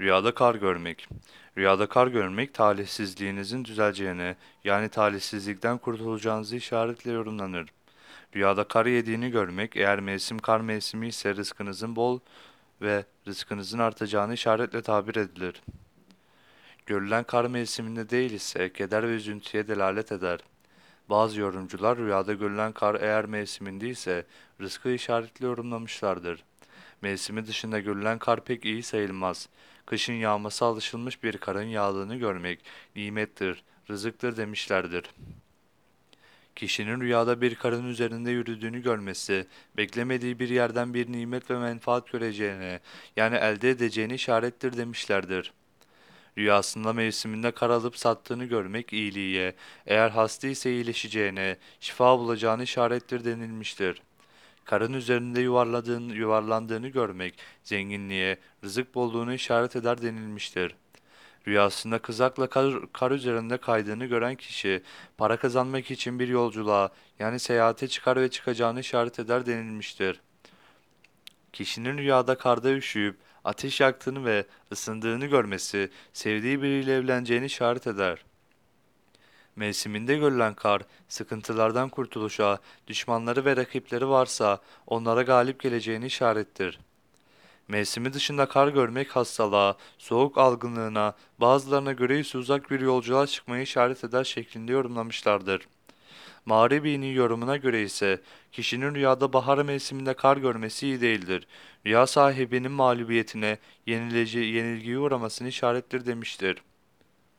Rüyada kar görmek. Rüyada kar görmek talihsizliğinizin düzeleceğine, yani talihsizlikten kurtulacağınızı işaretle yorumlanır. Rüyada kar yediğini görmek, eğer mevsim kar mevsimi ise rızkınızın bol ve rızkınızın artacağını işaretle tabir edilir. Görülen kar mevsiminde değil ise keder ve üzüntüye delalet eder. Bazı yorumcular rüyada görülen kar eğer mevsiminde ise rızkı işaretli yorumlamışlardır. Mevsimi dışında görülen kar pek iyi sayılmaz. Kışın yağması alışılmış bir karın yağdığını görmek nimettir, rızıktır demişlerdir. Kişinin rüyada bir karın üzerinde yürüdüğünü görmesi, beklemediği bir yerden bir nimet ve menfaat göreceğine, yani elde edeceğini işarettir demişlerdir. Rüyasında mevsiminde kar alıp sattığını görmek iyiliğe, eğer hasta ise iyileşeceğine, şifa bulacağını işarettir denilmiştir. Karın üzerinde yuvarladığını, yuvarlandığını görmek zenginliğe, rızık bolluğunu işaret eder denilmiştir. Rüyasında kızakla kar, kar üzerinde kaydığını gören kişi, para kazanmak için bir yolculuğa, yani seyahate çıkar ve çıkacağını işaret eder denilmiştir. Kişinin rüyada karda üşüyüp ateş yaktığını ve ısındığını görmesi, sevdiği biriyle evleneceğini işaret eder. Mevsiminde görülen kar, sıkıntılardan kurtuluşa, düşmanları ve rakipleri varsa onlara galip geleceğini işarettir. Mevsimi dışında kar görmek hastalığa, soğuk algınlığına, bazılarına göre ise uzak bir yolculuğa çıkmayı işaret eder şeklinde yorumlamışlardır. Mağribi'nin yorumuna göre ise kişinin rüyada bahar mevsiminde kar görmesi iyi değildir. Rüya sahibinin mağlubiyetine, yenileci, yenilgiye uğramasını işarettir demiştir.